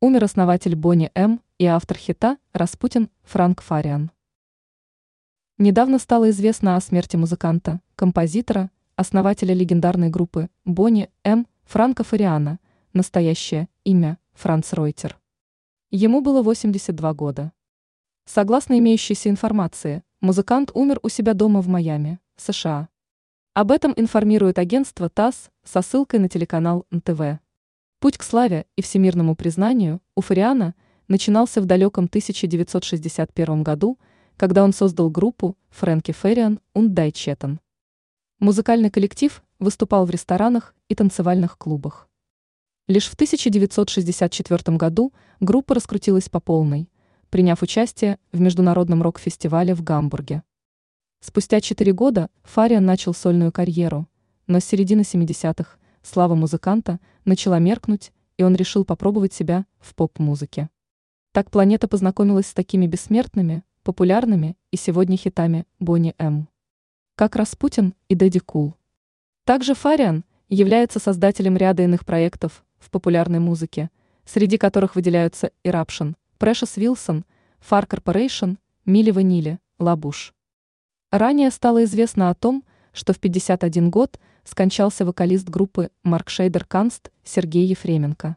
Умер основатель Бонни М. и автор хита «Распутин» Франк Фариан. Недавно стало известно о смерти музыканта, композитора, основателя легендарной группы Бонни М. Франка Фариана, настоящее имя Франц Ройтер. Ему было 82 года. Согласно имеющейся информации, музыкант умер у себя дома в Майами, США. Об этом информирует агентство ТАСС со ссылкой на телеканал НТВ. Путь к славе и всемирному признанию у Фариана начинался в далеком 1961 году, когда он создал группу Фрэнки Ферриан und Chetan. Музыкальный коллектив выступал в ресторанах и танцевальных клубах. Лишь в 1964 году группа раскрутилась по полной, приняв участие в международном рок-фестивале в Гамбурге. Спустя четыре года Фариан начал сольную карьеру, но с середины 70-х слава музыканта начала меркнуть, и он решил попробовать себя в поп-музыке. Так планета познакомилась с такими бессмертными, популярными и сегодня хитами Бонни М. Как Распутин и Дэдди Кул. Также Фариан является создателем ряда иных проектов в популярной музыке, среди которых выделяются Eruption, Precious Wilson, Far Corporation, Мили Ванили, Лабуш. Ранее стало известно о том, что в 51 год скончался вокалист группы Марк Шейдер Канст Сергей Ефременко.